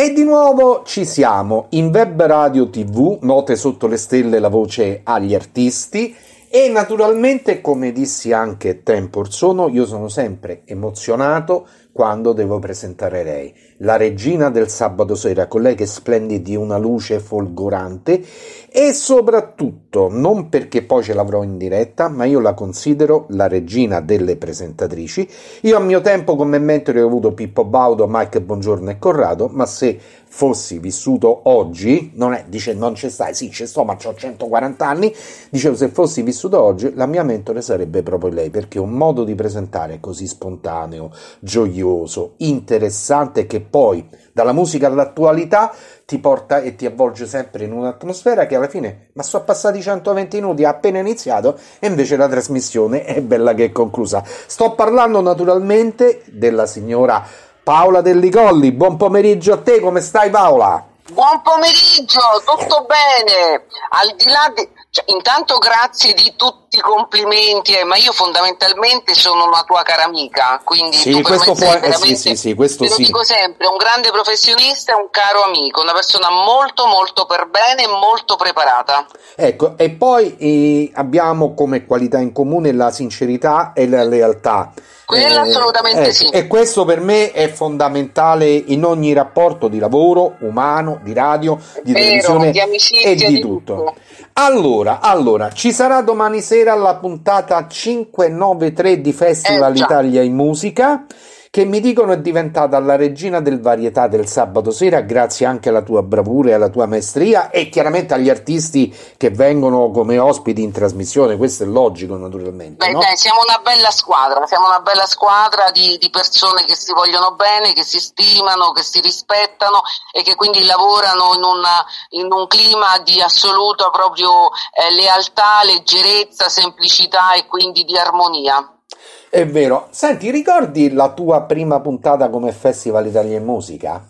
E di nuovo ci siamo in web radio tv, note sotto le stelle la voce agli artisti e naturalmente come dissi anche tempo or sono io sono sempre emozionato quando devo presentare lei, la regina del sabato sera, con lei che splende di una luce folgorante. E soprattutto, non perché poi ce l'avrò in diretta, ma io la considero la regina delle presentatrici. Io a mio tempo come mentore ho avuto Pippo Baudo, Mike Buongiorno e Corrado, ma se fossi vissuto oggi, non è, dice non ci stai, sì ci sto ma ho 140 anni, dicevo se fossi vissuto oggi la mia mentore sarebbe proprio lei, perché un modo di presentare così spontaneo, gioioso, interessante che poi dalla musica all'attualità ti porta e ti avvolge sempre in un'atmosfera che alla fine, ma sono passati 120 minuti, ha appena iniziato e invece la trasmissione è bella che è conclusa. Sto parlando naturalmente della signora Paola Dellicolli. Buon pomeriggio a te, come stai Paola? Buon pomeriggio, tutto bene. Al di là di cioè, intanto grazie di tutti i complimenti, eh, ma io fondamentalmente sono una tua cara amica, quindi sì, questo può, eh, sì, sì, sì, questo te lo sì. dico sempre, un grande professionista e un caro amico, una persona molto molto per bene e molto preparata. Ecco, e poi eh, abbiamo come qualità in comune la sincerità e la lealtà. Quella eh, assolutamente ecco, sì. E questo per me è fondamentale in ogni rapporto di lavoro, umano, di radio, di Vero, televisione di amicizia, e di, di tutto. tutto. Allora, allora, ci sarà domani sera la puntata 593 di Festival Eh. Italia in Musica che mi dicono è diventata la regina del varietà del sabato sera grazie anche alla tua bravura e alla tua maestria e chiaramente agli artisti che vengono come ospiti in trasmissione, questo è logico naturalmente. Beh, no? dai, siamo una bella squadra, siamo una bella squadra di, di persone che si vogliono bene, che si stimano, che si rispettano e che quindi lavorano in, una- in un clima di assoluta proprio eh, lealtà, leggerezza, semplicità e quindi di armonia. È vero. Senti, ricordi la tua prima puntata come Festival Italia in Musica?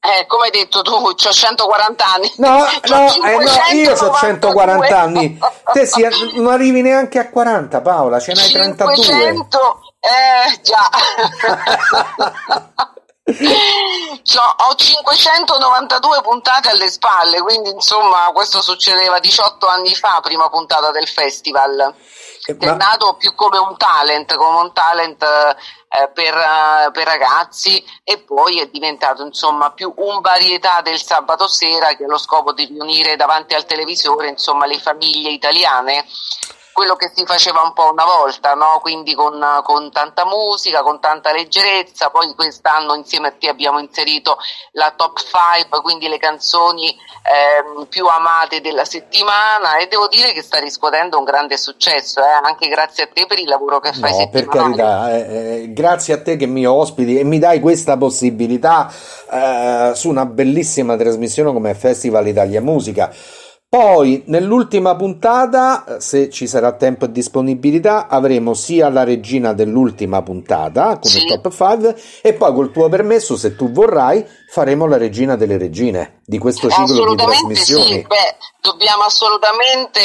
Eh, come hai detto tu, ho 140 anni. No, no, eh, no, io ho 592. 140 anni. Te si- non arrivi neanche a 40, Paola, ce n'hai 32. 500, eh già. Ho 592 puntate alle spalle, quindi insomma questo succedeva 18 anni fa, prima puntata del festival. È ma- nato più come un talent, come un talent eh, per, eh, per ragazzi e poi è diventato insomma più un varietà del sabato sera che ha lo scopo di riunire davanti al televisore insomma le famiglie italiane quello che si faceva un po' una volta, no? quindi con, con tanta musica, con tanta leggerezza, poi quest'anno insieme a te abbiamo inserito la top 5, quindi le canzoni ehm, più amate della settimana e devo dire che sta riscuotendo un grande successo, eh, anche grazie a te per il lavoro che fai No, per carità, eh, eh, grazie a te che mi ospiti e mi dai questa possibilità eh, su una bellissima trasmissione come Festival Italia Musica. Poi, nell'ultima puntata, eh, se ci sarà tempo e disponibilità, avremo sia la regina dell'ultima puntata come Sì. top 5 e poi col tuo permesso, se tu vorrai, faremo la regina delle regine di questo ciclo di trasmissioni. sì, beh, dobbiamo assolutamente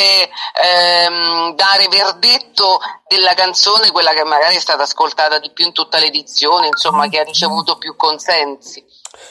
ehm, dare verdetto della canzone, quella che magari è stata ascoltata di più in tutta l'edizione, insomma che ha ricevuto più consensi.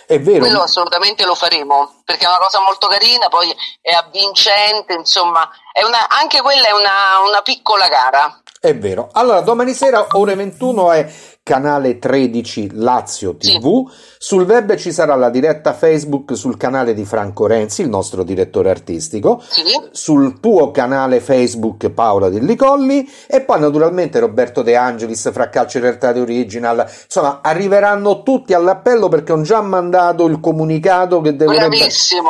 È vero, Quello assolutamente lo faremo, perché è una cosa molto carina, poi è avvincente, insomma, è una- anche quella è una, una piccola gara. È vero. Allora, domani sera, ore 21 è canale 13 Lazio TV. Sul web ci sarà la diretta Facebook sul canale di Franco Renzi, il nostro direttore artistico. Sì? Sul tuo canale Facebook Paola Dellicolli e poi naturalmente Roberto De Angelis, fra Calcio Realtà di Original. Insomma, arriveranno tutti all'appello perché ho già mandato il comunicato che, dovrebbe,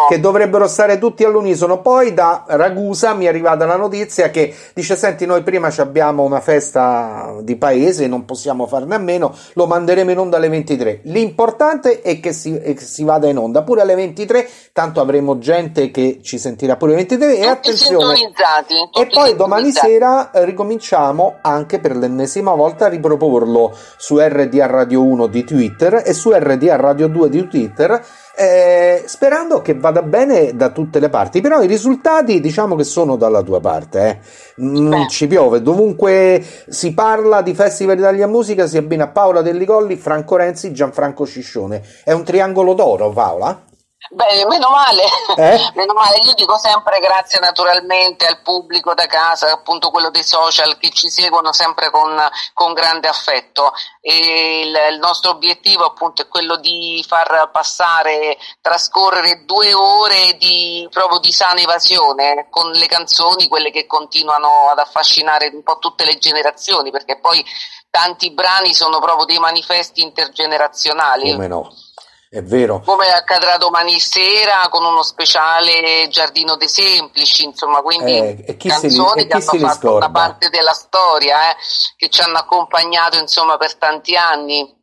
che dovrebbero stare tutti all'unisono. Poi da Ragusa mi è arrivata la notizia che dice: Senti, noi prima abbiamo una festa di paese, non possiamo farne a meno, lo manderemo in onda alle 23. L'importante è che si, è che si vada in onda pure alle 23, tanto avremo gente che ci sentirà pure alle 23. E attenzione. E poi domani sera eh, ricominciamo anche per l'ennesima volta a riproporlo su RDA Radio 1 di Twitter e su RDA Radio 2 di Twitter eh, sperando che vada bene da tutte le parti. Però i risultati diciamo che sono dalla tua parte. Eh. Non Beh. ci piove, dovunque si parla di Festival Italia Musica si abbina Paola Delligolli, Franco Renzi, Gianfranco Ciscione. È un triangolo d'oro, Paola? Beh, meno male, eh? meno male, io dico sempre grazie naturalmente al pubblico da casa, appunto quello dei social che ci seguono sempre con, con grande affetto e il, il, nostro obiettivo appunto è quello di far passare, trascorrere due ore di, proprio di sana evasione con le canzoni, quelle che continuano ad affascinare un po' tutte le generazioni perché poi tanti brani sono proprio dei manifesti intergenerazionali. Come no? È vero. Come accadrà domani sera con uno speciale Giardino dei Semplici, insomma, quindi eh, canzoni li, che hanno fatto scorda? una parte della storia, eh, che ci hanno accompagnato insomma per tanti anni.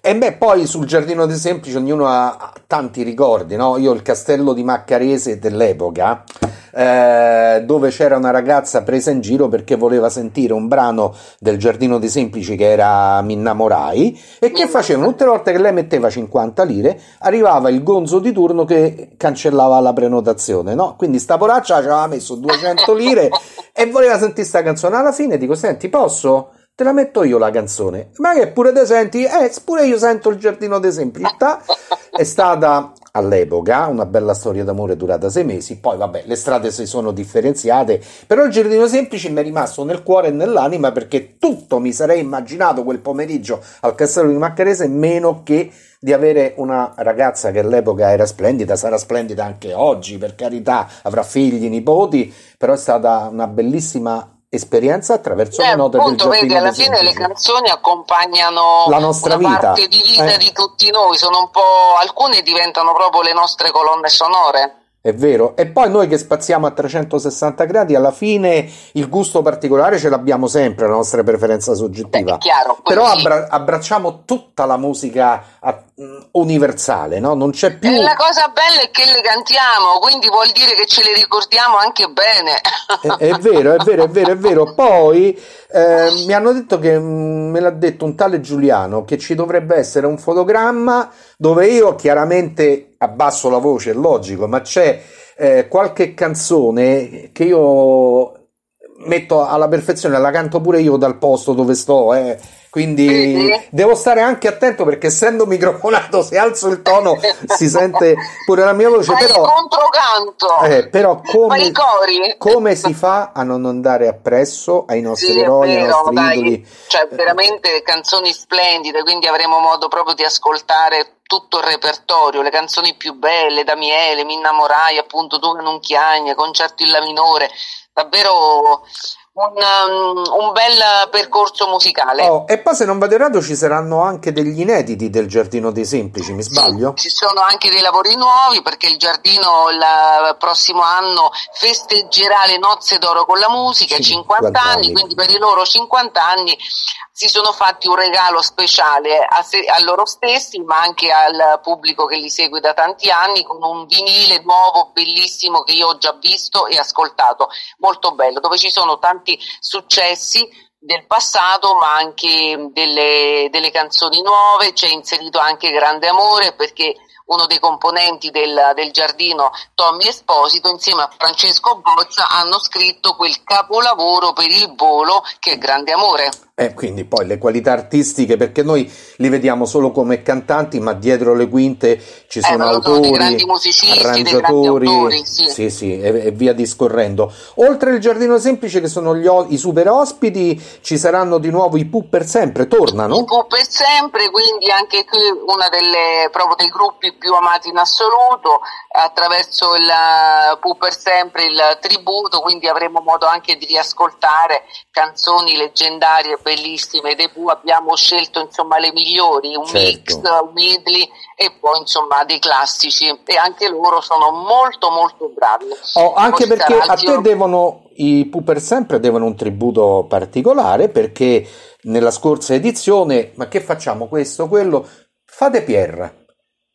E beh, poi sul Giardino dei Semplici ognuno ha tanti ricordi, no? Io il castello di Maccarese dell'epoca eh, dove c'era una ragazza presa in giro perché voleva sentire un brano del Giardino dei Semplici che era Mi innamorai e che facevano tutte le volte che lei metteva 50 lire arrivava il gonzo di turno che cancellava la prenotazione no? quindi sta poraccia ci aveva messo 200 lire e voleva sentire sta canzone alla fine dico senti posso? te la metto io la canzone ma che pure te senti? eh pure io sento il Giardino dei Semplici è stata all'epoca, una bella storia d'amore durata sei mesi, poi vabbè le strade si sono differenziate, però il giardino semplice mi è rimasto nel cuore e nell'anima perché tutto mi sarei immaginato quel pomeriggio al castello di Maccarese meno che di avere una ragazza che all'epoca era splendida, sarà splendida anche oggi, per carità, avrà figli, nipoti, però è stata una bellissima esperienza attraverso Beh, le note appunto, del vedi, alla fine le canzoni accompagnano la nostra vita. parte di vita eh. di tutti noi, sono un po' alcune diventano proprio le nostre colonne sonore. È vero, e poi noi che spaziamo a 360 gradi, alla fine il gusto particolare ce l'abbiamo sempre, la nostra preferenza soggettiva. Beh, chiaro, Però abbra- abbracciamo tutta la musica a- universale, no? Non c'è più. E la cosa bella è che le cantiamo, quindi vuol dire che ce le ricordiamo anche bene. È, è vero, è vero, è vero, è vero. Poi eh, mi hanno detto che mm, me l'ha detto un tale Giuliano che ci dovrebbe essere un fotogramma dove io chiaramente abbasso la voce, è logico, ma c'è eh, qualche canzone che io metto alla perfezione, la canto pure io dal posto dove sto, eh. quindi devo stare anche attento perché essendo microfonato se alzo il tono si sente pure la mia voce, Fai però, controcanto, eh, però come, come si fa a non andare appresso ai nostri Sì, eroi, ai vero, nostri dai. idoli? Cioè, veramente canzoni splendide, quindi avremo modo proprio di ascoltare tutto il repertorio, le canzoni più belle, da Miele, Mi innamorai, appunto, Tu che non chiagna, Concerto in La minore, davvero un, um, un bel percorso musicale. Oh, e poi se non vado errato ci saranno anche degli inediti del Giardino dei Semplici, mi sbaglio? Sì, ci sono anche dei lavori nuovi perché il giardino il prossimo anno festeggerà le nozze d'oro con la musica, 50, 50 anni, anni. quindi per i loro 50 anni si sono fatti un regalo speciale a, se- a loro stessi ma anche al pubblico che li segue da tanti anni con un vinile nuovo bellissimo che io ho già visto e ascoltato, molto bello, dove ci sono tanti successi del passato ma anche delle, delle canzoni nuove, c'è inserito anche Grande Amore perché uno dei componenti del, del giardino, Tommy Esposito, insieme a Francesco Bozza hanno scritto quel capolavoro per il volo che è Grande Amore. Eh, quindi poi le qualità artistiche, perché noi li vediamo solo come cantanti, ma dietro le quinte ci sono Eh, sono autori, dei grandi musicisti, dei grandi arrangiatori, autori, sì. sì, sì, e, e via discorrendo. Oltre il giardino semplice, che sono gli i super ospiti, ci saranno di nuovo i Pooh per sempre, tornano? I Pooh per sempre, quindi anche qui proprio dei gruppi più amati in assoluto, attraverso il eh, Pooh per sempre il tributo, quindi avremo modo anche di riascoltare canzoni leggendarie bellissime Pooh, abbiamo scelto insomma le migliori, un Certo. mix, un medley e poi insomma dei classici e anche loro sono molto molto bravi. Oh, anche perché a te devono, i Pooh per sempre devono un tributo particolare, perché nella scorsa edizione, ma che facciamo questo, quello, fate Pierre.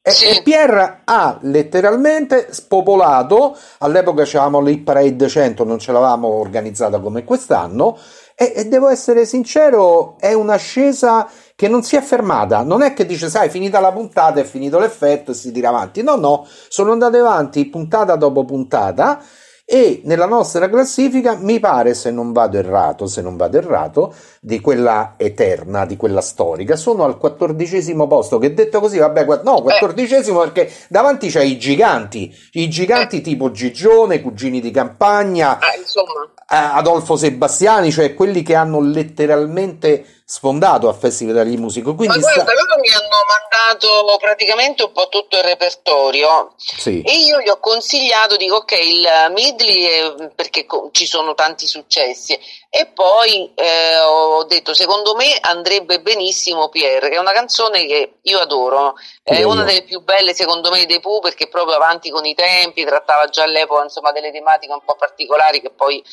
E, Sì. e Pierre ha letteralmente spopolato, all'epoca c'avevamo l'Hit Parade 100, non ce l'avevamo organizzata come quest'anno, E, e devo essere sincero, è un'ascesa che non si è fermata. Non è che dice, sai, finita la puntata, è finito l'effetto e si tira avanti. No, no, sono andate avanti puntata dopo puntata e nella nostra classifica mi pare, se non vado errato, se non vado errato, di quella eterna, di quella storica, sono al quattordicesimo posto, che detto così, vabbè, no, quattordicesimo perché davanti c'hai i giganti, i giganti tipo Gigione, Cugini di Campagna, ah, insomma. Adolfo Sebastiani, cioè quelli che hanno letteralmente sfondato a Festival degli Musico. Quindi Ma guarda, sta... loro mi hanno mandato praticamente un po' tutto il repertorio sì. e io gli ho consigliato, dico ok, il Midley perché ci sono tanti successi e poi eh, ho detto secondo me andrebbe benissimo Pierre, che è una canzone che io adoro, è una delle più belle secondo me dei Pooh perché proprio avanti con i tempi, trattava già all'epoca insomma delle tematiche un po' particolari che poi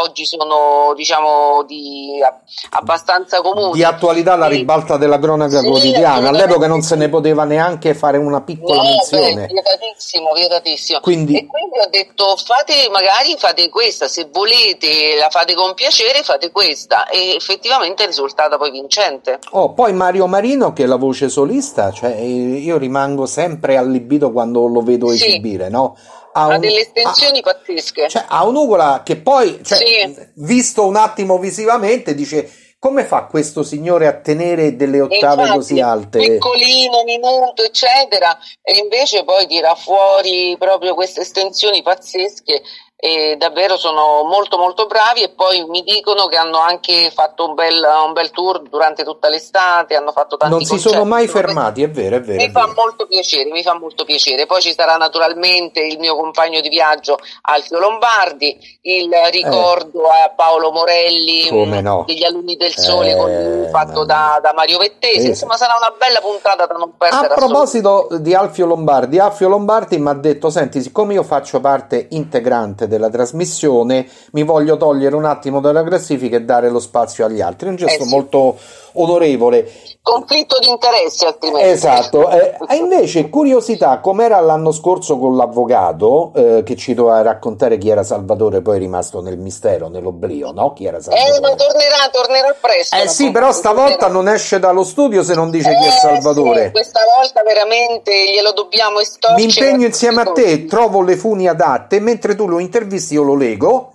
oggi sono diciamo di abbastanza comuni di attualità la ribalta della cronaca sì, quotidiana. All'epoca non se ne poteva neanche fare una piccola no, menzione. Vietatissimo, vietatissimo. Quindi... E quindi ho detto fate, magari fate questa, se volete la fate con piacere, fate questa. E effettivamente è risultata poi vincente. Oh, poi Mario Marino che è la voce solista, cioè io rimango sempre allibito quando lo vedo sì. esibire, no? ha, un, ha delle estensioni ha, pazzesche. Cioè, ha un'ugola che poi, cioè, sì. visto un attimo visivamente, dice come fa questo signore a tenere delle ottave Infatti, così alte? Piccolino, minuto, eccetera, e invece poi tira fuori proprio queste estensioni pazzesche e davvero sono molto molto bravi e poi mi dicono che hanno anche fatto un bel, un bel tour durante tutta l'estate, hanno fatto tanti Non si sono mai fermati, è vero, è vero. Mi è fa vero. molto piacere, mi fa molto piacere. Poi ci sarà naturalmente il mio compagno di viaggio Alfio Lombardi, il ricordo eh. a Paolo Morelli no. degli alunni del sole eh, con, fatto da, da, Mario Vettesi, eh. insomma sarà una bella puntata da non perdere. A proposito di Alfio Lombardi, Alfio Lombardi mi ha detto, senti, siccome io faccio parte integrante della trasmissione, mi voglio togliere un attimo dalla classifica e dare lo spazio agli altri. Un gesto eh sì. molto onorevole. Conflitto di interessi altrimenti. Esatto. Eh, invece, curiosità, com'era l'anno scorso con l'avvocato, eh, che ci doveva raccontare chi era Salvatore, poi è rimasto nel mistero, nell'oblio, no? Chi era Salvatore? Eh, ma tornerà, tornerà presto. Eh sì, però stavolta tornerà. non esce dallo studio se non dice eh, chi è eh, Salvatore. Sì, questa volta veramente glielo dobbiamo estorcere. Mi impegno insieme a te, trovo le funi adatte, mentre tu lo intervisti io lo leggo,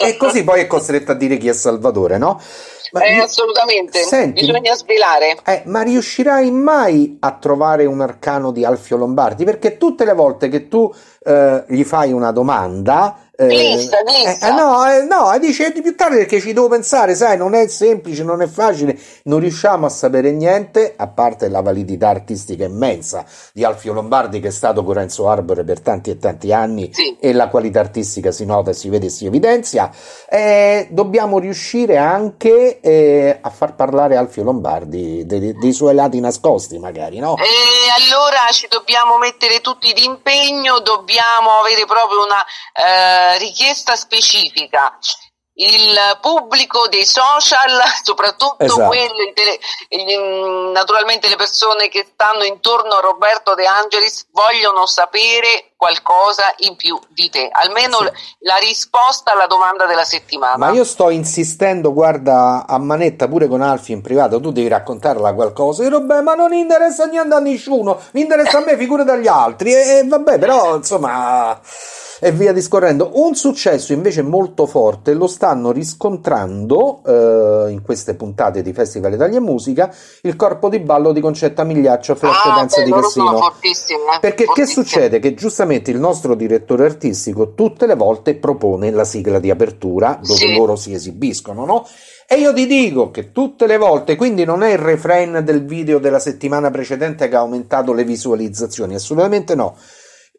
e così poi è costretto a dire chi è Salvatore, no? Eh, assolutamente, senti, bisogna svelare. Eh, ma riuscirai mai a trovare un arcano di Alfio Lombardi? Perché tutte le volte che tu eh, gli fai una domanda, eh, glissa, glissa. Eh, no, eh, no, dice di più tardi perché ci devo pensare, sai, non è semplice, non è facile, non riusciamo a sapere niente, a parte la validità artistica immensa di Alfio Lombardi che è stato con Renzo Arbore per tanti e tanti anni sì. e la qualità artistica si nota, si vede si evidenzia, eh, dobbiamo riuscire anche eh, a far parlare Alfio Lombardi dei, dei, suoi lati nascosti magari, no? E allora ci dobbiamo mettere tutti d'impegno, dobbiamo avere proprio una eh, richiesta specifica il pubblico dei social, soprattutto esatto. quelli, naturalmente le persone che stanno intorno a Roberto De Angelis vogliono sapere qualcosa in più di te, almeno sì. la risposta alla domanda della settimana. Ma io sto insistendo, guarda, a manetta pure con Alfi in privato, tu devi raccontarla qualcosa. E vabbè, ma non interessa niente a nessuno, mi interessa a me, figure dagli altri. E, e vabbè, però, insomma e via discorrendo. Un successo invece molto forte lo stanno riscontrando eh, in queste puntate di Festival Italia Musica il corpo di ballo di Concetta Migliaccio Flash ah, Dance beh, di Cassino. Perché che succede? Che giustamente il nostro direttore artistico tutte le volte propone la sigla di apertura dove sì. loro si esibiscono, no? E io ti dico che tutte le volte, quindi non è il refrain del video della settimana precedente che ha aumentato le visualizzazioni, assolutamente no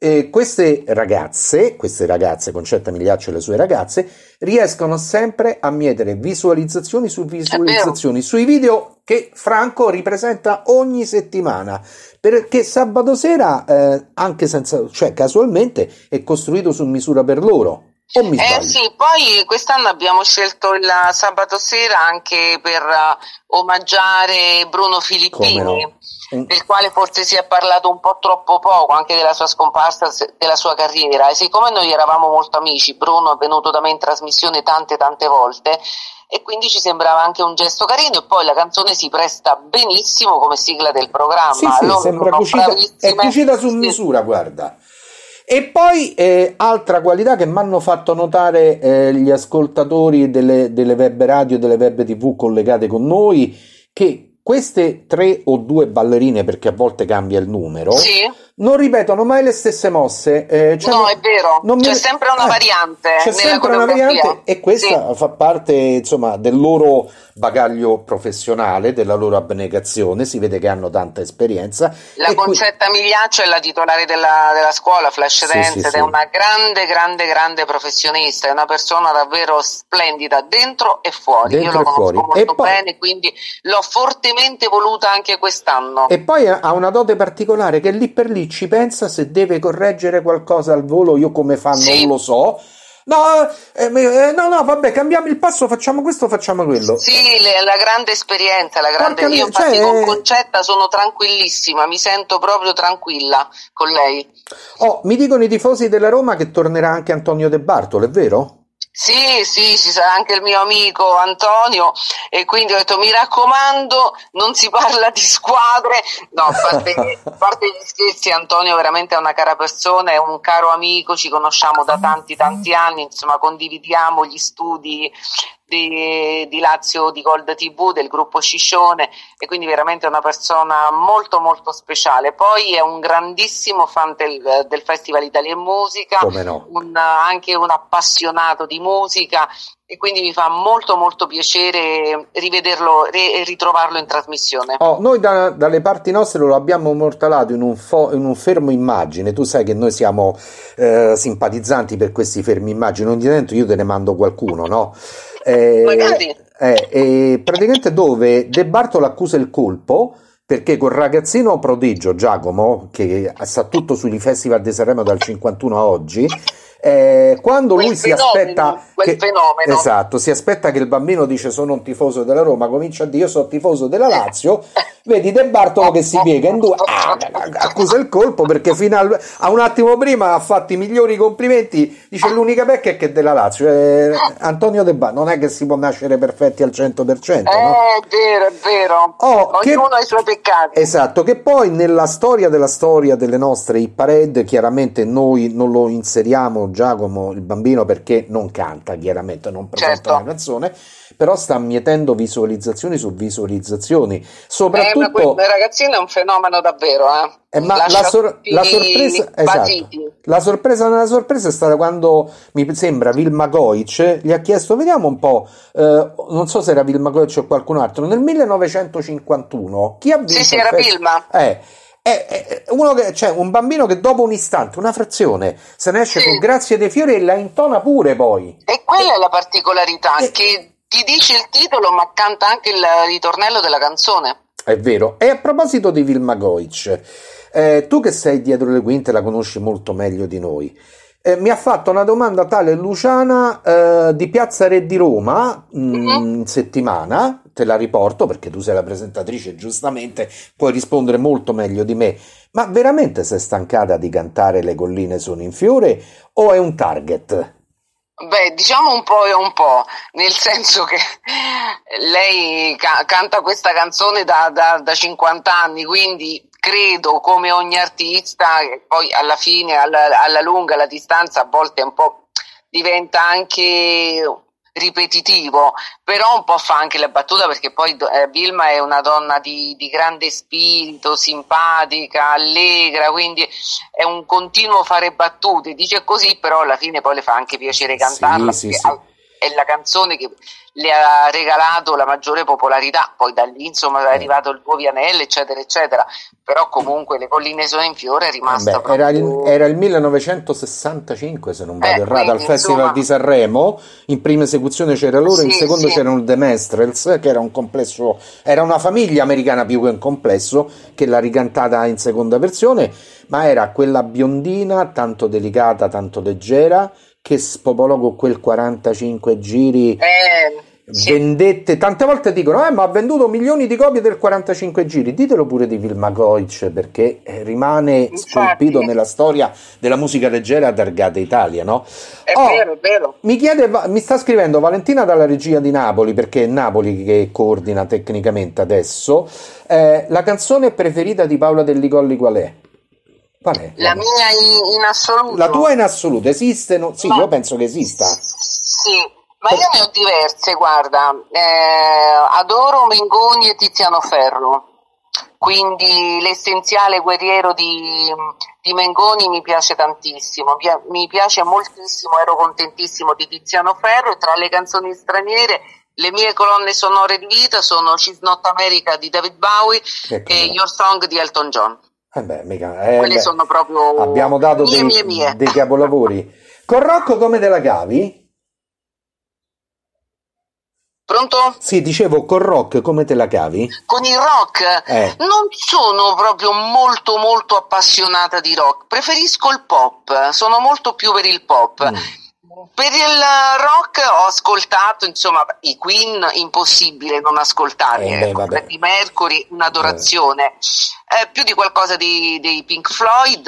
eh, queste ragazze, queste ragazze, Concetta Migliaccio e le sue ragazze, riescono sempre a mietere visualizzazioni su visualizzazioni sui video che Franco ripresenta ogni settimana. Perché sabato sera, eh, anche senza, cioè casualmente, è costruito su misura per loro. Eh sì, poi quest'anno abbiamo scelto il sabato sera anche per uh, omaggiare Bruno Filippini del quale forse si è parlato un po' troppo poco anche della sua scomparsa, della sua carriera. E siccome noi eravamo molto amici, Bruno è venuto da me in trasmissione tante tante volte e quindi ci sembrava anche un gesto carino e poi la canzone si presta benissimo come sigla del programma. Sì, sì, sembra cucita, è cucita su misura, guarda. E poi eh, altra qualità che mi hanno fatto notare eh, gli ascoltatori delle, delle web radio e delle web tv collegate con noi, che queste tre o due ballerine, perché a volte cambia il numero, sì non ripetono mai le stesse mosse. Eh, cioè no, è vero, c'è mi... sempre una eh, variante. C'è sempre una variante e questa sì. fa parte insomma, del loro bagaglio professionale, della loro abnegazione. Si vede che hanno tanta esperienza. La Concetta qui... Migliaccio è la titolare della, della scuola Flash Dance sì, sì, ed è una grande, grande, grande professionista. È una persona davvero splendida dentro e fuori. Dentro Io lo conosco fuori. molto poi... bene, quindi l'ho fortemente voluta anche quest'anno. E poi ha una dote particolare che lì per lì ci pensa se deve correggere qualcosa al volo, io come fa sì. non lo so. No, eh, eh, no, no, vabbè, cambiamo il passo, facciamo questo, facciamo quello. Sì, le, la grande esperienza, la grande... Porca io infatti cioè, con Concetta sono tranquillissima, mi sento proprio tranquilla con lei. Oh, mi dicono i tifosi della Roma che tornerà anche Antonio De Bartolo, è vero? Sì, sì, ci sarà anche il mio amico Antonio e quindi ho detto mi raccomando non si parla di squadre, no, a parte, parte gli scherzi Antonio veramente è una cara persona, è un caro amico, ci conosciamo da tanti tanti anni, insomma condividiamo gli studi di, di, Lazio di Gold TV, del gruppo Sciscione e quindi veramente una persona molto molto speciale. Poi è un grandissimo fan del, del Festival Italia e Musica, no. un, anche un appassionato di musica e quindi mi fa molto molto piacere rivederlo e ritrovarlo in trasmissione. Oh, noi da, dalle parti nostre lo abbiamo mortalato in un, fo, in un, fermo immagine, tu sai che noi siamo eh, simpatizzanti per questi fermi immagini, ogni tanto io te ne mando qualcuno, no? Eh. Eh, eh, praticamente dove De Bartolo accusa il colpo perché col ragazzino prodigio Giacomo, che sa tutto sui festival di Sanremo dal 51 a oggi, eh, quando quel lui si aspetta che, fenomeno. esatto, si aspetta che il bambino dice sono un tifoso della Roma, comincia a dire io sono tifoso della Lazio, vedi De Bartolo che si piega in due, ah, accusa il colpo perché fino al, a un attimo prima ha fatto i migliori complimenti, dice l'unica pecca è che è della Lazio, eh, Antonio De Bartolo, non è che si può nascere perfetti al 100%. No? Eh, è vero, è vero, oh, ognuno che, ha i suoi peccati. Esatto, che poi nella storia della storia delle nostre hit parade chiaramente noi non lo inseriamo Giacomo il bambino perché non canta chiaramente, non presenta certo. la canzone, però sta mietendo visualizzazioni su visualizzazioni. Soprattutto... Eh, il ragazzino è un fenomeno davvero, eh. Eh, ma la, sor- la, sorpresa, esatto, la sorpresa nella sorpresa è stata quando mi sembra Vilma Goic gli ha chiesto, vediamo un po', eh, non so se era Vilma Goic o qualcun altro, nel 1951 chi ha vinto? Sì, sì, era fest- Vilma. Eh, è uno che, cioè, un bambino che dopo un istante, una frazione, se ne esce sì. con grazie dei fiori e la intona pure poi. E quella è la particolarità, e... che ti dice il titolo ma canta anche il ritornello della canzone. È vero. E a proposito di Vilma Goic, eh, tu che sei dietro le quinte la conosci molto meglio di noi. Eh, mi ha fatto una domanda tale Luciana eh, di Piazza Re di Roma mm, mm-hmm. in settimana, te la riporto perché tu sei la presentatrice, giustamente puoi rispondere molto meglio di me. Ma veramente sei stancata di cantare Le colline sono in fiore o è un target? Beh, diciamo un po' e un po', nel senso che lei ca- canta questa canzone da, da, da 50 anni, quindi credo come ogni artista poi alla fine, alla, alla lunga, la distanza a volte un po' diventa anche ripetitivo, però un po' fa anche la battuta perché poi eh, Vilma è una donna di, di, grande spirito, simpatica, allegra, quindi è un continuo fare battute, dice così, però alla fine poi le fa anche piacere cantarla. Sì, sì, sì. È la canzone che le ha regalato la maggiore popolarità, poi da lì insomma è arrivato il tuo Vianello eccetera eccetera, però comunque le colline sono in fiore è rimasta Vabbè, era, il, era, il, 1965 se non vado eh, errato al Festival insomma... di Sanremo, in prima esecuzione c'era loro, sì, in secondo sì. c'erano The Mestrels che era un complesso, era una famiglia americana più che un complesso che l'ha ricantata in seconda versione, ma era quella biondina tanto delicata, tanto leggera che spopolò con quel 45 giri eh sì. vendette, tante volte dicono, eh, ma ha venduto milioni di copie del 45 giri, ditelo pure di Vilma Goic perché rimane Infatti. scolpito nella storia della musica leggera targata Italia, no? È oh, vero, è vero. Mi chiede, mi sta scrivendo Valentina dalla regia di Napoli, perché è Napoli che coordina tecnicamente adesso, eh, la canzone preferita di Paola Delligolli qual è? Qual è? La mia in, in, assoluto. La tua in assoluto, esiste? No? Sì, no. io penso che esista. Sì, ma io ne ho diverse, guarda, eh, adoro Mengoni e Tiziano Ferro, quindi l'essenziale guerriero di, di, Mengoni mi piace tantissimo, mi piace moltissimo, ero contentissimo di Tiziano Ferro e tra le canzoni straniere le mie colonne sonore di vita sono She's Not America di David Bowie ecco. e Your Song di Elton John. Eh beh, mica, eh, Quelle beh, sono proprio abbiamo dato mie, dei, mie, mie. dei capolavori. Con Rocco come te la cavi? Pronto? Sì, dicevo, con rock come te la cavi? Con il rock? Eh. Non sono proprio molto molto appassionata di rock, preferisco il pop, sono molto più per il pop. Mm. Per il rock ho ascoltato, insomma, i Queen, impossibile non ascoltarli, eh, ecco, di Mercury, un'adorazione, eh. Eh, più di qualcosa di, dei Pink Floyd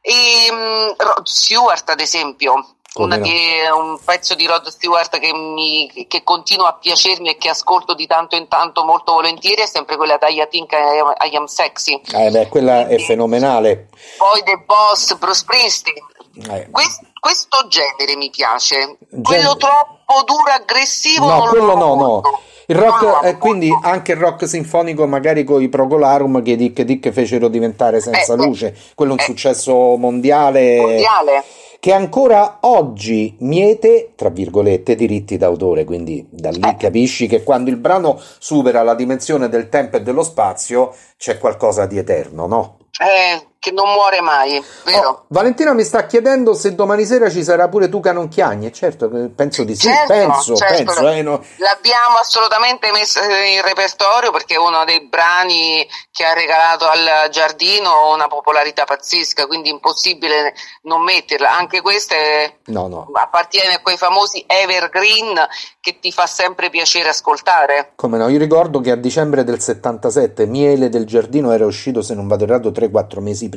e um, Rod Stewart ad esempio, una che, un pezzo di Rod Stewart che, mi, che, continua a piacermi e che ascolto di tanto in tanto molto volentieri è sempre quella da I Think I Am, I am Sexy. Eh beh, quella Quindi, è fenomenale. Poi The Boss, Bruce Springsteen. Eh. Questo, questo genere mi piace. Gen- quello troppo duro, aggressivo. No, quello no, no. Il rock, no, eh, quindi anche il rock sinfonico, magari con i Procolarum che Dick Dick fecero diventare senza eh, luce, quello è un eh, successo mondiale. Mondiale che ancora oggi miete, tra virgolette, diritti d'autore, quindi da lì eh. capisci che quando il brano supera la dimensione del tempo e dello spazio c'è qualcosa di eterno, no? Eh, che non muore mai, vero? Oh, Valentina mi sta chiedendo se domani sera ci sarà pure tu Canonchiagni, certo, penso di sì, certo, penso, certo. penso. Eh, no. L'abbiamo assolutamente messo in repertorio perché è uno dei brani che ha regalato al giardino una popolarità pazzesca, quindi impossibile non metterla. Anche questa è, no, no. appartiene a quei famosi evergreen che ti fa sempre piacere ascoltare. Come no, io ricordo che a dicembre del 77 Miele del Giardino era uscito, se non vado errato, 3-4 mesi prima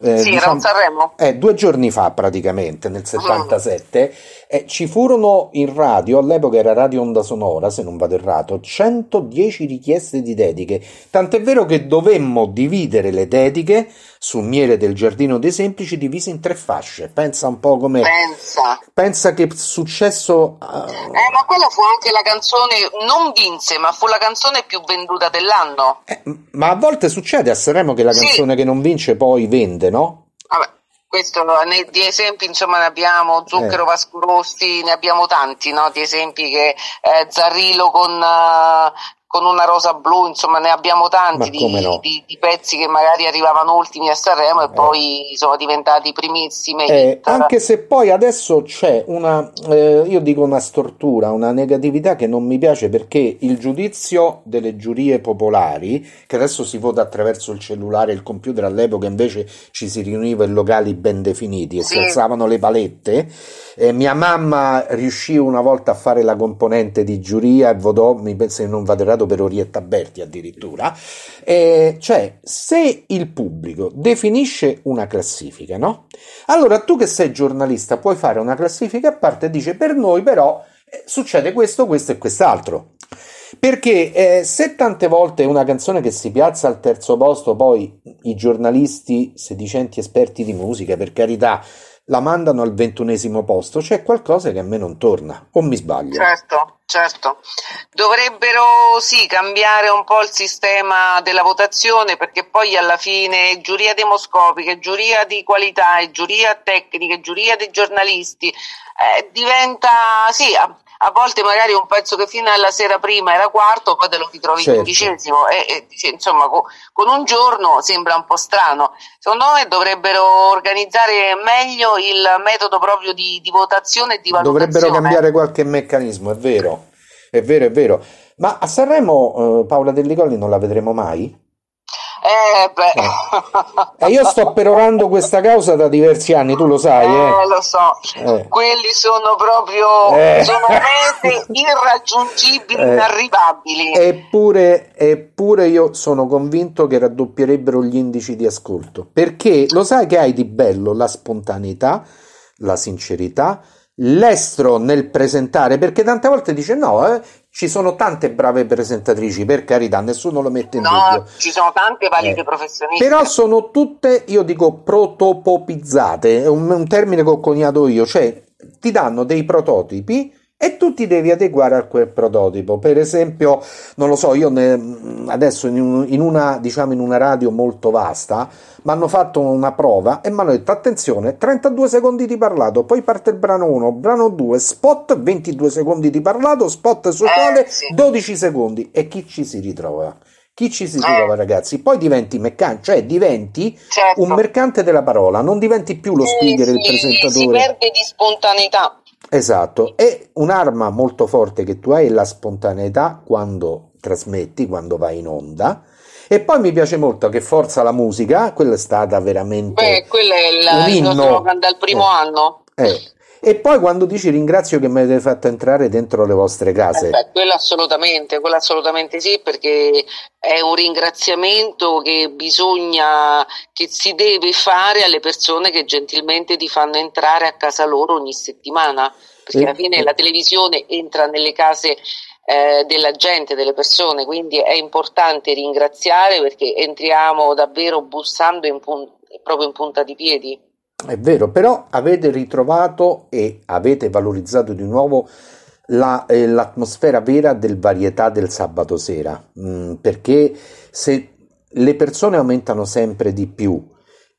eh, sì, diciamo, Sanremo. Eh, due giorni fa praticamente, nel 77, mm. Eh, ci furono in radio, all'epoca era Radio Onda Sonora, se non vado errato, 110 richieste di dediche, tant'è vero che dovemmo dividere le dediche su Miele del Giardino dei Semplici divise in tre fasce. Pensa un po' come... Pensa. Pensa che successo... Uh... Eh, ma quella fu anche la canzone, non vinse, ma fu la canzone più venduta dell'anno. Eh, ma a volte succede a Sanremo che la canzone sì. che non vince poi vende no? Questo, di esempi insomma ne abbiamo, Zucchero eh. Vasco Rossi, ne abbiamo tanti, no? di esempi che eh, Zarrillo con, uh, con una rosa blu, insomma ne abbiamo tanti di, no. di, di, pezzi che magari arrivavano ultimi a Sanremo e eh. poi sono diventati primissimi. Eh, anche se poi adesso c'è una, eh, io dico una stortura, una negatività che non mi piace perché il giudizio delle giurie popolari, che adesso si vota attraverso il cellulare e il computer, all'epoca invece ci si riuniva in locali ben definiti e sì. si alzavano le palette, mia mamma riuscì una volta a fare la componente di giuria e votò, mi penso che non vado errato, per Orietta Berti addirittura. Eh, cioè, se il pubblico definisce una classifica, no? Allora tu che sei giornalista puoi fare una classifica a parte e dice per noi però eh, succede questo, questo e quest'altro. Perché eh, se tante volte una canzone che si piazza al terzo posto, poi i giornalisti, sedicenti esperti di musica, per carità, la mandano al ventunesimo posto, c'è qualcosa che a me non torna, o mi sbaglio? Certo, certo. Dovrebbero sì cambiare un po' il sistema della votazione perché poi alla fine giuria demoscopica, giuria di qualità, giuria tecnica, giuria dei giornalisti, eh, diventa sì, a volte magari un pezzo che fino alla sera prima era quarto, poi te lo ritrovi certo. quindicesimo e, e insomma con, con, un giorno sembra un po' strano. Secondo me dovrebbero organizzare meglio il metodo proprio di, di votazione e di valutazione. Dovrebbero cambiare qualche meccanismo, è vero, è vero, è vero. Ma a Sanremo eh, Paola Dellicolli non la vedremo mai? Eh, beh. Eh. Io sto perorando questa causa da diversi anni, tu lo sai. Eh, eh. lo so. Eh. Quelli sono proprio eh. sono mete irraggiungibili, eh. inarrivabili. Eppure, eppure io sono convinto che raddoppierebbero gli indici di ascolto. Perché lo sai che hai di bello la spontaneità, la sincerità, l'estro nel presentare, perché tante volte dice no, eh, ci sono tante brave presentatrici, per carità, nessuno lo mette in no, dubbio. ci sono tante valide eh, professioniste. Però sono tutte, io dico, protopopizzate, è un, un termine che ho coniato io, cioè ti danno dei prototipi e tu ti devi adeguare a quel prototipo. Per esempio, non lo so, io ne, adesso in, un, in, una, diciamo in una radio molto vasta mi hanno fatto una prova e mi hanno detto attenzione, 32 secondi di parlato, poi parte il brano 1, brano 2, spot 22 secondi di parlato, spot sociale eh, sì. 12 secondi e chi ci si ritrova? Chi ci si ritrova, eh. ragazzi? Poi diventi meccanico, cioè diventi certo. un mercante della parola, non diventi più lo speaker, sì, il presentatore. Si perde di spontaneità. Esatto, e un'arma molto forte che tu hai è la spontaneità quando trasmetti, quando vai in onda. E poi mi piace molto che Forza la musica, quella è stata veramente. Beh, quello è il, un inno. slogan dal primo eh, anno. Eh, e poi quando dici ringrazio che mi avete fatto entrare dentro le vostre case. Eh beh, quello assolutamente, quello assolutamente sì, perché è un ringraziamento che bisogna, che si deve fare alle persone che gentilmente ti fanno entrare a casa loro ogni settimana, perché alla fine la televisione entra nelle case eh, della gente, delle persone, quindi è importante ringraziare perché entriamo davvero bussando in pun- proprio in punta di piedi. È vero, però avete ritrovato e avete valorizzato di nuovo la, eh, l'atmosfera vera del varietà del sabato sera, mm, perché se le persone aumentano sempre di più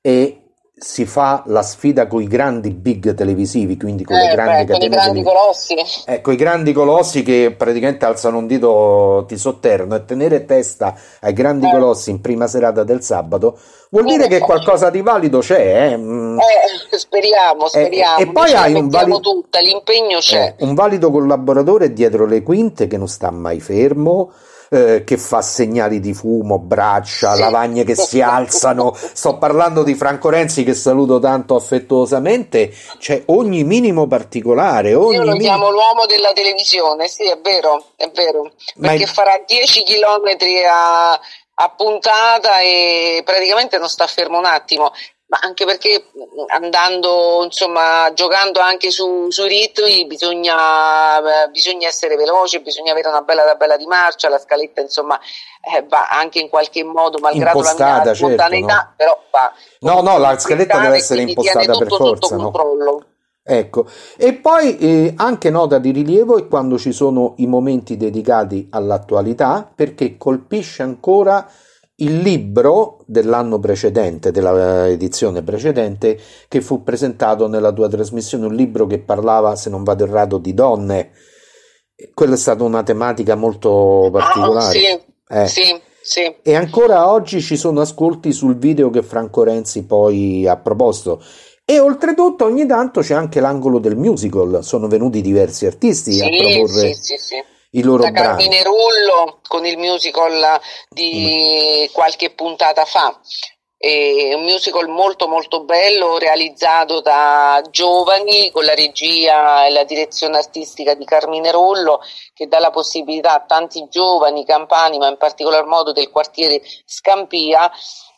e si fa la sfida con i grandi big televisivi, quindi con eh, le grandi beh, catene con i grandi colossi. Eh, con i grandi colossi che praticamente alzano un dito ti sotterrano e tenere testa ai grandi eh. colossi in prima serata del sabato vuol dire che qualcosa di valido c'è. Eh? Mm. Eh, speriamo, eh, speriamo. e poi hai un valido, tutta, l'impegno c'è. un valido collaboratore dietro le quinte che non sta mai fermo eh, che fa segnali di fumo, braccia, sì. lavagne che si alzano. Sto parlando di Franco Renzi che saluto tanto affettuosamente. C'è ogni minimo particolare. Ogni Io lo minimo... chiamo l'uomo della televisione, sì, è vero, è vero. Perché è... farà 10 chilometri a, a puntata e praticamente non sta fermo un attimo ma anche perché andando, insomma, giocando anche su, sui ritmi bisogna, eh, bisogna, essere veloci, bisogna avere una bella tabella di marcia, la scaletta insomma eh, va anche in qualche modo, malgrado impostata, la mia spontaneità, certo, no. però va. No, no, la scaletta deve essere impostata per forza. No? Controllo. Ecco, e poi eh, anche nota di rilievo è quando ci sono i momenti dedicati all'attualità, perché colpisce ancora il libro dell'anno precedente, dell'edizione precedente, che fu presentato nella tua trasmissione, un libro che parlava, se non vado errato, di donne. Quella è stata una tematica molto particolare. Oh, sì, eh. sì, sì. E ancora oggi ci sono ascolti sul video che Franco Renzi poi ha proposto. E oltretutto ogni tanto c'è anche l'angolo del musical, sono venuti diversi artisti a proporre... Sì, sì, sì i loro da brani. Carmine Rullo con il musical di mm. qualche puntata fa. È un musical molto molto bello realizzato da giovani con la regia e la direzione artistica di Carmine Rollo che dà la possibilità a tanti giovani campani ma in particolar modo del quartiere Scampia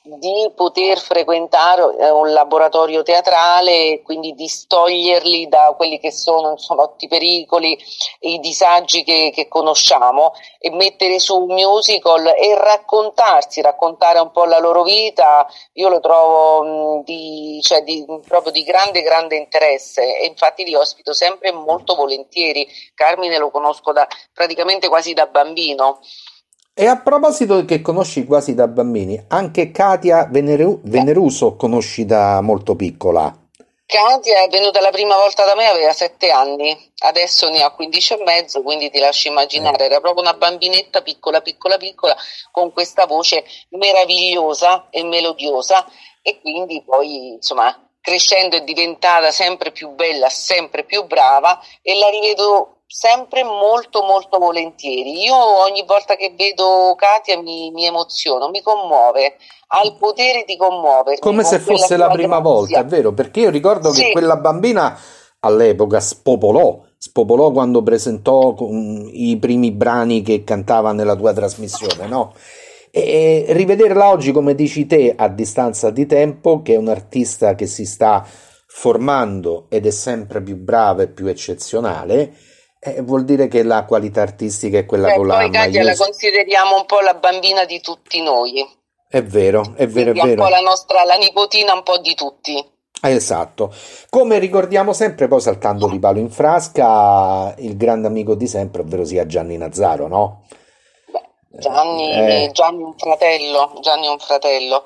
di poter frequentare eh, un laboratorio teatrale e quindi distoglierli da quelli che sono insomma, i pericoli e i disagi che, che, conosciamo e mettere su un musical e raccontarsi, raccontare un po' la loro vita, io lo trovo mh, di, cioè, di, proprio di grande, grande interesse e infatti li ospito sempre molto volentieri. Carmine lo conosco da, praticamente quasi da bambino. E a proposito che conosci quasi da bambini, anche Katia Veneru- Veneruso conosci da molto piccola. Katia è venuta la prima volta da me, aveva sette anni, adesso ne ha 15 e mezzo, quindi ti lascio immaginare, era proprio una bambinetta piccola, piccola, piccola, con questa voce meravigliosa e melodiosa. E quindi poi, insomma, crescendo è diventata sempre più bella, sempre più brava e la rivedo sempre molto molto volentieri. Io ogni volta che vedo Katia mi, mi emoziono, mi commuove, ha il potere di commuovere. Come se fosse la prima grazia. volta, è vero, perché io ricordo sì. che quella bambina all'epoca spopolò, spopolò quando presentò i primi brani che cantava nella tua trasmissione, no? E rivederla oggi, come dici te, a distanza di tempo, che è un artista che si sta formando ed è sempre più brava e più eccezionale, eh, vuol dire che la qualità artistica è quella Beh, con la Poi Katia la consideriamo un po' la bambina di tutti noi. È vero, è vero, Quindi è vero. un po' la nostra, la nipotina un po' di tutti. Esatto, come ricordiamo sempre, poi saltando di palo in frasca, il grande amico di sempre, ovvero sia Gianni Nazzaro, no? Beh, Gianni, eh. Gianni un fratello, Gianni un fratello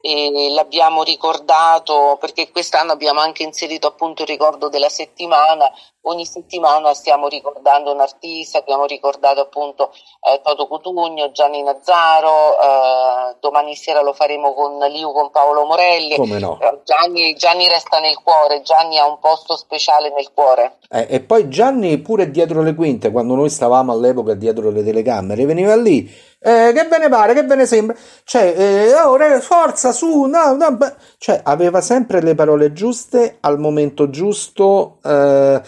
e l'abbiamo ricordato perché quest'anno abbiamo anche inserito appunto il ricordo della settimana. Ogni settimana stiamo ricordando un artista abbiamo ricordato appunto eh, Toto Cutugno, Gianni Nazzaro eh, domani sera lo faremo con Liu con Paolo Morelli. Come no? Eh, Gianni, Gianni, resta nel cuore Gianni ha un posto speciale nel cuore. Eh, e poi Gianni pure dietro le quinte quando noi stavamo all'epoca dietro le telecamere veniva lì eh, che ve ne pare, che ve ne sembra? Cioè, eh, oh, forza, su, no, no, cioè, aveva sempre le parole giuste al momento giusto, eh,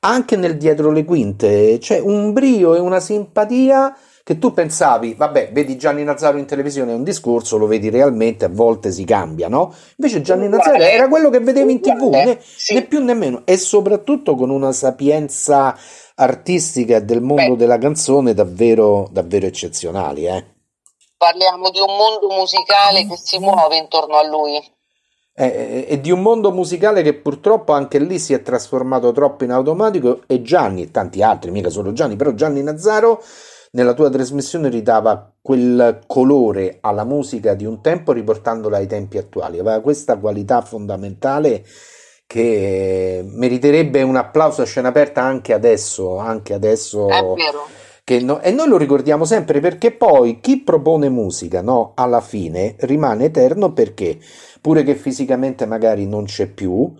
anche nel dietro le quinte, cioè un brio e una simpatia che tu pensavi, vabbè, vedi Gianni Nazzaro in televisione, è un discorso, lo vedi realmente, a volte si cambia, no? Invece Gianni Nazzaro era quello che vedevi in tv, né, sì. né più né meno, e soprattutto con una sapienza artistica del mondo Beh. della canzone davvero, davvero eccezionali. Eh. Parliamo di un mondo musicale che si muove intorno a lui. Eh, e di un mondo musicale che purtroppo anche lì si è trasformato troppo in automatico e Gianni e tanti altri, mica solo Gianni, però Gianni Nazzaro nella tua trasmissione ridava quel colore alla musica di un tempo riportandola ai tempi attuali, aveva questa qualità fondamentale che meriterebbe un applauso a scena aperta anche adesso, anche adesso. È vero. No, e noi lo ricordiamo sempre perché poi chi propone musica no, alla fine rimane eterno perché pure che fisicamente magari non c'è più,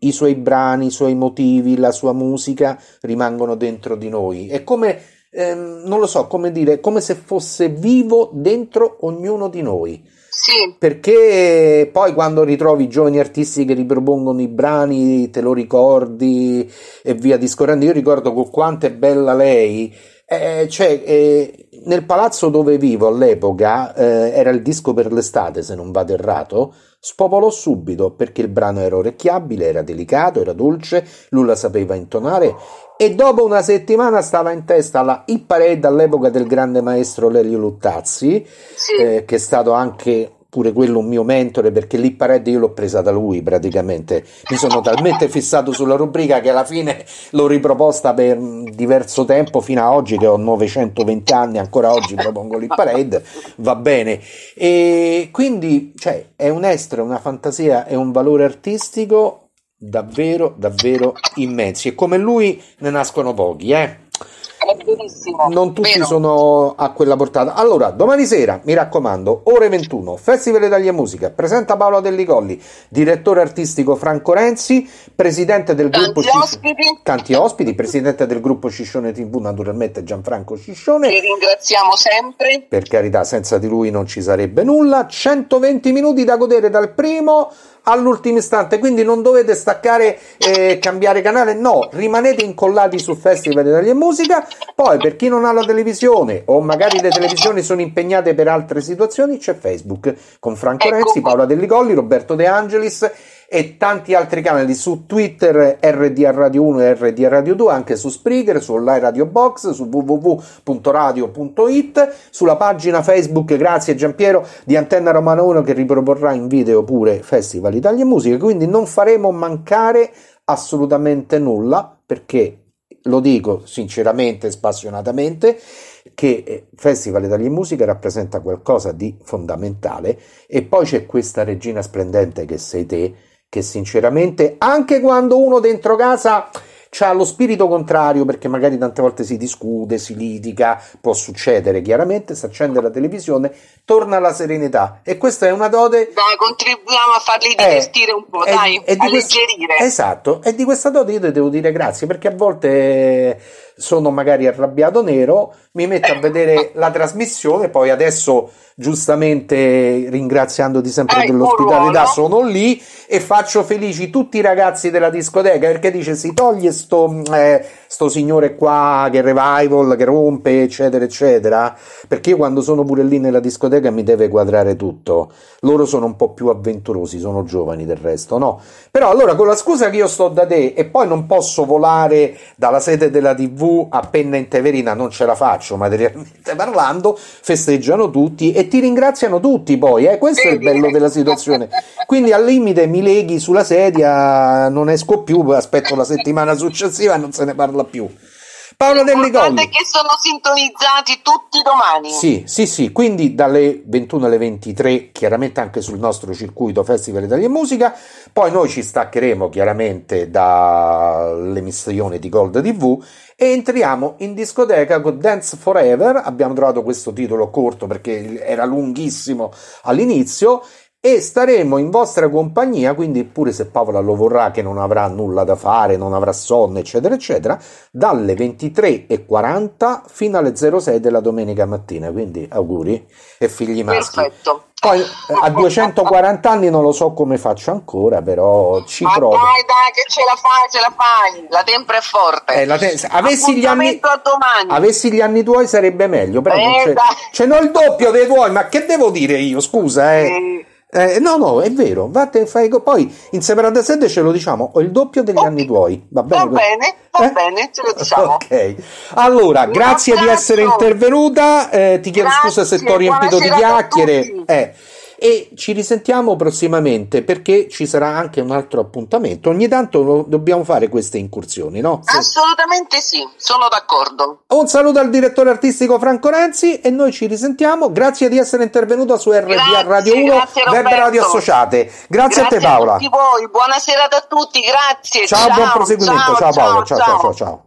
i suoi brani, i suoi motivi, la sua musica rimangono dentro di noi. È come, ehm, non lo so, come dire, come se fosse vivo dentro ognuno di noi. Sì. Perché poi quando ritrovi i giovani artisti che ripropongono i brani, te lo ricordi e via discorrendo. Io ricordo con quanto è bella lei. Eh, cioè, eh, nel palazzo dove vivo all'epoca eh, era il disco per l'estate, se non vado errato. Spopolò subito perché il brano era orecchiabile, era delicato, era dolce, lui la sapeva intonare e dopo una settimana stava in testa la hit parade all'epoca del grande maestro Lelio Luttazzi, sì. eh, che è stato anche pure quello un mio mentore perché l'hit parade io l'ho presa da lui praticamente mi sono talmente fissato sulla rubrica che alla fine l'ho riproposta per diverso tempo fino a oggi che ho 920 anni ancora oggi propongo l'hit parade va bene e quindi cioè, è un estro, una fantasia è un valore artistico davvero, davvero immensi. E come lui ne nascono pochi, eh? Non tutti Vero. sono a quella portata. Allora, domani sera, mi raccomando, ore 21, Festival Italia Musica, presenta Paolo Dellicolli, direttore artistico Franco Renzi, presidente del Tanti gruppo ospiti. Tanti ospiti, presidente del gruppo Ciscione TV, naturalmente Gianfranco Ciscione. Che ringraziamo sempre. Per carità, senza di lui non ci sarebbe nulla. 120 minuti da godere dal primo all'ultimo istante, quindi non dovete staccare e cambiare canale, no, rimanete incollati sul Festival Italia Musica, poi per chi non ha la televisione o magari le televisioni sono impegnate per altre situazioni, c'è Facebook. Con Franco ecco. Renzi, Paola Dellicolli, Roberto De Angelis e tanti altri canali su Twitter RDA Radio 1 e RDA Radio 2 anche su Spreaker, su Online Radio Box, su www.radio.it sulla pagina Facebook grazie Giampiero di Antenna Romana 1 che riproporrà in video pure Festival Italia Musica. Quindi non faremo mancare assolutamente nulla perché lo dico sinceramente e spassionatamente che eh, Festival Italia Musica rappresenta qualcosa di fondamentale. E poi c'è questa regina splendente che sei te che sinceramente anche quando uno dentro casa ha lo spirito contrario perché magari tante volte si discute, si litiga, può succedere chiaramente, si accende la televisione, torna alla serenità. E questa è una dode... Dai, contribuiamo a farli divertire un po', è, dai, è alleggerire. Questo, esatto, e di questa dode io ti devo dire grazie perché a volte sono magari arrabbiato nero, mi metto a vedere la trasmissione, poi adesso giustamente ringraziandoti sempre eh, dell'ospitalità sono lì e faccio felici tutti i ragazzi della discoteca perché dice si toglie sto, eh, sto signore qua che revival che rompe eccetera eccetera perché io quando sono pure lì nella discoteca mi deve quadrare tutto loro sono un po' più avventurosi sono giovani del resto no però allora con la scusa che io sto da te e poi non posso volare dalla sede della tv a penna in teverina non ce la faccio materialmente parlando festeggiano tutti e ti ringraziano tutti poi, eh? questo è il bello della situazione. Quindi al limite mi leghi sulla sedia, non esco più, aspetto la settimana successiva e non se ne parla più. Paolo Delli Colli. che sono sintonizzati tutti domani. Sì, sì, sì, quindi dalle 21 alle 23, chiaramente anche sul nostro circuito Festival Italia Musica, poi noi ci staccheremo chiaramente dall'emissione di Gold TV e entriamo in discoteca con Dance Forever, abbiamo trovato questo titolo corto perché era lunghissimo all'inizio e staremo in vostra compagnia, quindi pure se Paola lo vorrà che non avrà nulla da fare, non avrà sonno, eccetera, eccetera, dalle 23.40 fino alle 06 della domenica mattina, quindi auguri e figli maschi. Perfetto. Poi eh, a 240 anni non lo so come faccio ancora, però ci Ma provo. Dai, dai, che ce la fai, ce la fai. La tempra è forte. Eh, la te- avessi, gli anni, avessi gli anni tuoi sarebbe meglio, però eh, c'è, ce n'ho il doppio dei tuoi, ma che devo dire io? Scusa, eh. eh eh, no, no, è vero. Vatte, fai, poi in separata sede ce lo diciamo. Ho il doppio degli okay. anni tuoi. Va bene, va bene, va eh? bene, ce lo diciamo. Ok. Allora, grazie di essere intervenuta. Eh, ti chiedo grazie, scusa se ti ho riempito di chiacchiere. E ci risentiamo prossimamente perché ci sarà anche un altro appuntamento. Ogni tanto dobbiamo fare queste incursioni, no? Assolutamente sì, sono d'accordo. Un saluto al direttore artistico Franco Renzi e noi ci risentiamo. Grazie di essere intervenuto su RPA Radio 1 Web Radio Associate. Grazie, grazie a te Paola. A tutti voi, buona serata a tutti, grazie. Ciao, ciao buon proseguimento. Ciao, ciao Paola, ciao ciao ciao. ciao.